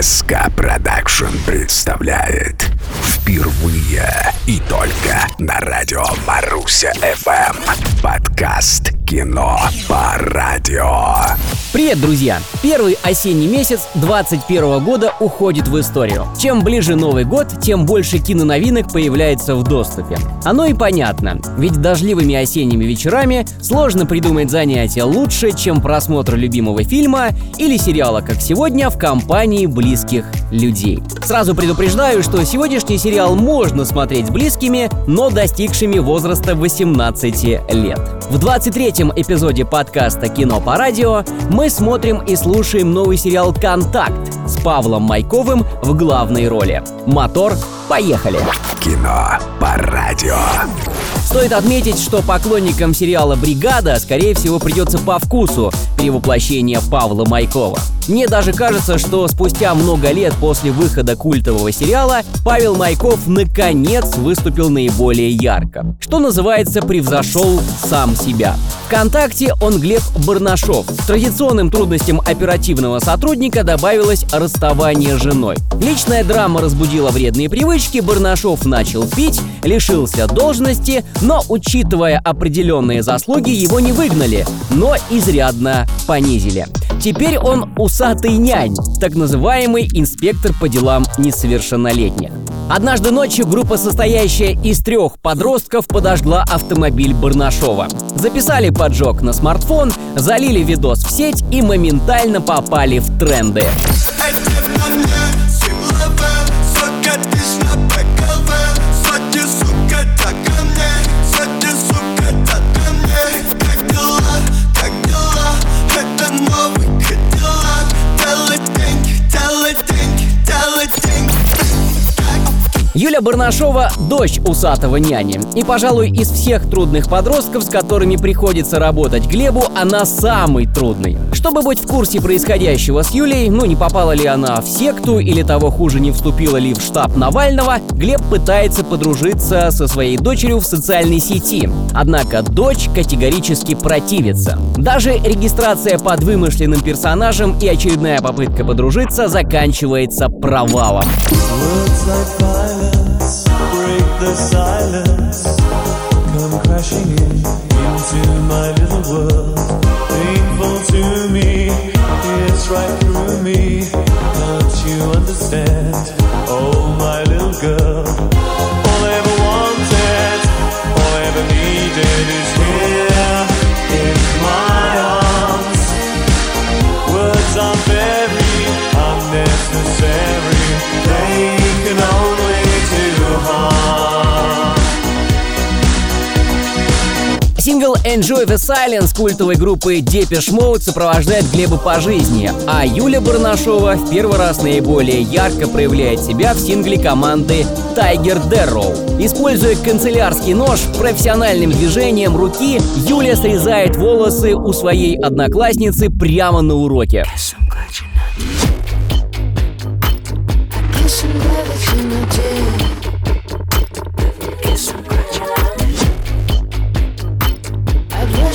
СК Production представляет Впервые и только на радио Маруся ФМ. Подкаст «Кино по радио» Привет, друзья! Первый осенний месяц 2021 года уходит в историю. Чем ближе Новый год, тем больше киноновинок появляется в доступе. Оно и понятно, ведь дождливыми осенними вечерами сложно придумать занятие лучше, чем просмотр любимого фильма или сериала, как сегодня, в компании близких людей. Сразу предупреждаю, что сегодняшний сериал можно смотреть с близкими, но достигшими возраста 18 лет. В 23-м эпизоде подкаста «Кино по радио» мы смотрим и слушаем новый сериал «Контакт» с Павлом Майковым в главной роли. Мотор, поехали! Кино по радио Стоит отметить, что поклонникам сериала «Бригада» скорее всего придется по вкусу перевоплощение Павла Майкова. Мне даже кажется, что спустя много лет после выхода культового сериала Павел Майков наконец выступил наиболее ярко. Что называется, превзошел сам себя. Вконтакте он Глеб Барнашов. Традиционным трудностям оперативного сотрудника добавилось расставание с женой. Личная драма разбудила вредные привычки, Барнашов начал пить, лишился должности, но, учитывая определенные заслуги, его не выгнали, но изрядно понизили. Теперь он усатый нянь, так называемый инспектор по делам несовершеннолетних. Однажды ночью группа, состоящая из трех подростков, подожгла автомобиль Барнашова. Записали поджог на смартфон, залили видос в сеть и моментально попали в тренды. Юля Барнашова – дочь усатого няни. И, пожалуй, из всех трудных подростков, с которыми приходится работать Глебу, она самый трудный. Чтобы быть в курсе происходящего с Юлей, ну не попала ли она в секту или того хуже не вступила ли в штаб Навального, Глеб пытается подружиться со своей дочерью в социальной сети. Однако дочь категорически противится. Даже регистрация под вымышленным персонажем и очередная попытка подружиться заканчивается провалом. The silence come crashing in into my little world. Painful to me, it's right through me. Enjoy the Silence культовой группы Depeche Mode сопровождает Глеба по жизни, а Юля Барнашова в первый раз наиболее ярко проявляет себя в сингле команды Tiger Darrow. Используя канцелярский нож, профессиональным движением руки Юля срезает волосы у своей одноклассницы прямо на уроке.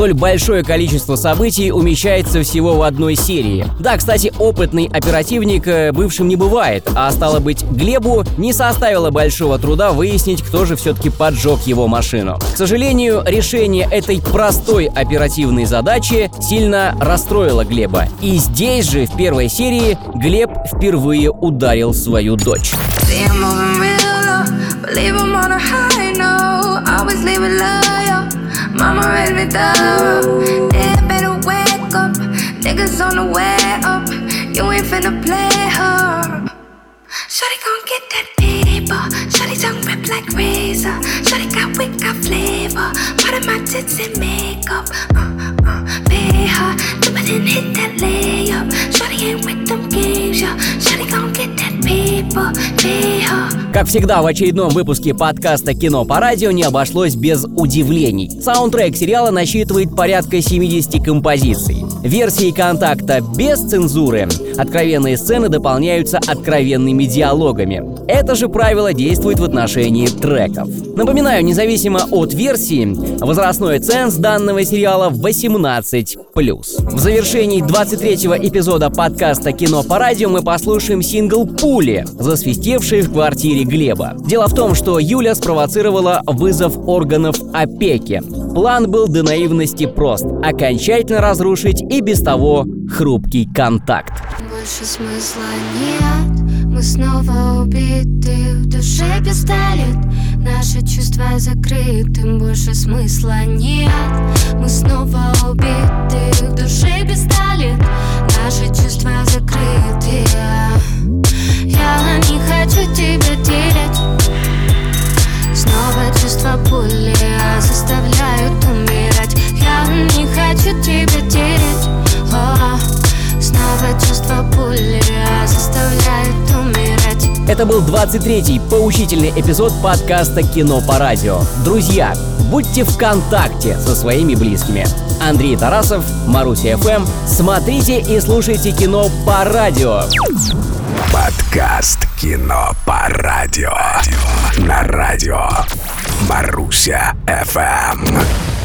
Столь большое количество событий умещается всего в одной серии. Да, кстати, опытный оперативник э, бывшим не бывает, а стало быть, Глебу не составило большого труда выяснить, кто же все-таки поджег его машину. К сожалению, решение этой простой оперативной задачи сильно расстроило Глеба. И здесь же, в первой серии, Глеб впервые ударил свою дочь. Mama raised me thorough. Dad better wake up. Niggas on the way up. You ain't finna play her. Shawty gon' get that paper. Shawty tongue rip like razor. Shawty got wit, got flavor. Part of my tits and makeup. Uh, uh, pay her. Dip it and hit that layup. Shawty ain't with them games, yeah. Shawty gon' get that paper. Pay her. Как всегда, в очередном выпуске подкаста «Кино по радио» не обошлось без удивлений. Саундтрек сериала насчитывает порядка 70 композиций. Версии контакта без цензуры откровенные сцены дополняются откровенными диалогами. Это же правило действует в отношении треков. Напоминаю, независимо от версии, возрастной ценз данного сериала 18+. В завершении 23-го эпизода подкаста «Кино по радио» мы послушаем сингл «Пули», засвистевший в квартире Глеба. Дело в том, что Юля спровоцировала вызов органов опеки. План был до наивности прост – окончательно разрушить и без того хрупкий контакт. Больше смысла нет, мы снова убиты, в душе пистолет Наши чувства закрыты, больше смысла нет Мы снова пули заставляют умирать Я не хочу тебя терять О, Снова чувства пули заставляют умирать Это был 23-й поучительный эпизод подкаста «Кино по радио». Друзья, будьте в контакте со своими близкими. Андрей Тарасов, Маруся ФМ. Смотрите и слушайте кино по радио. Подкаст «Кино по радио». На радио Маруся ФМ.